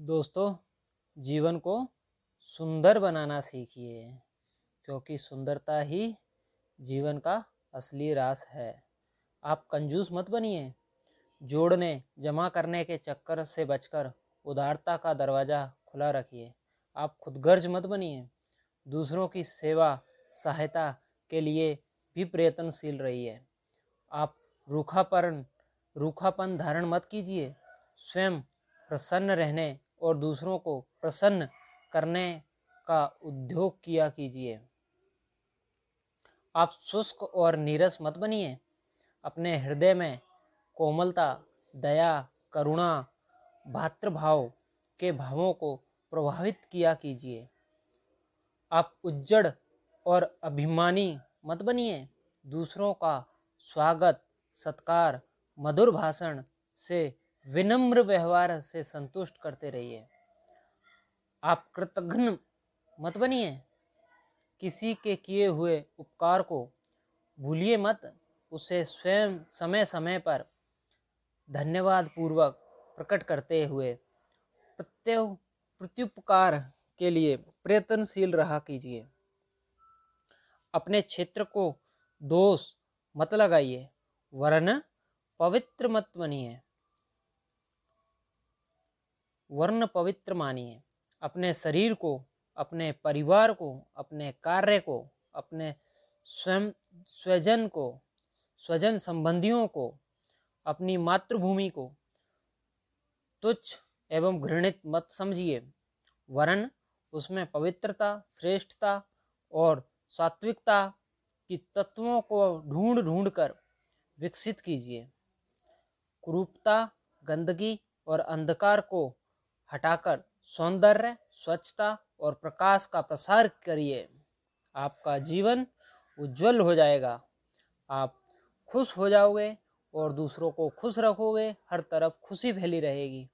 दोस्तों, जीवन को सुंदर बनाना सीखिए, क्योंकि सुंदरता ही जीवन का असली रास है। आप कंजूस मत बनिए। जोड़ने, जमा करने के चक्कर से बचकर उदारता का दरवाज़ा खुला रखिए। आप खुदगर्ज मत बनिए। दूसरों की सेवा, सहायता के लिए भी प्रयत्नशील रहिए। आप रूखापन रूखापन धारण मत कीजिए। स्वयं प्रसन्न रहने और दूसरों को प्रसन्न करने का उद्योग किया कीजिए। आप शुष्क और नीरस मत बनिए। अपने हृदय में कोमलता, दया, करुणा, भातृभाव के भावों को प्रभावित किया कीजिए। आप उज्जड़ और अभिमानी मत बनिए। दूसरों का स्वागत, सत्कार, मधुर भाषण से विनम्र व्यवहार से संतुष्ट करते रहिए। आप कृतघ्न मत बनिए। किसी के किए हुए उपकार को भूलिए मत। उसे स्वयं समय समय पर धन्यवाद पूर्वक प्रकट करते हुए प्रत्य प्रत्युपकार के लिए प्रयत्नशील रहा कीजिए। अपने क्षेत्र को दोष मत लगाइए। वरन पवित्र मत बनिए। वर्ण पवित्र मानिए। अपने शरीर को, अपने परिवार को, अपने कार्य को, अपने स्वयं, स्वजन को, स्वजन संबंधियों को, अपनी मातृभूमि को तुच्छ एवं घृणित मत समझिए। वरन उसमें पवित्रता, श्रेष्ठता और सात्विकता की तत्वों को ढूंढ ढूंढ कर विकसित कीजिए। कुरूपता, गंदगी और अंधकार को हटाकर सौंदर्य, स्वच्छता और प्रकाश का प्रसार करिए। आपका जीवन उज्जवल हो जाएगा। आप खुश हो जाओगे और दूसरों को खुश रखोगे, हर तरफ़ खुशी फैली रहेगी।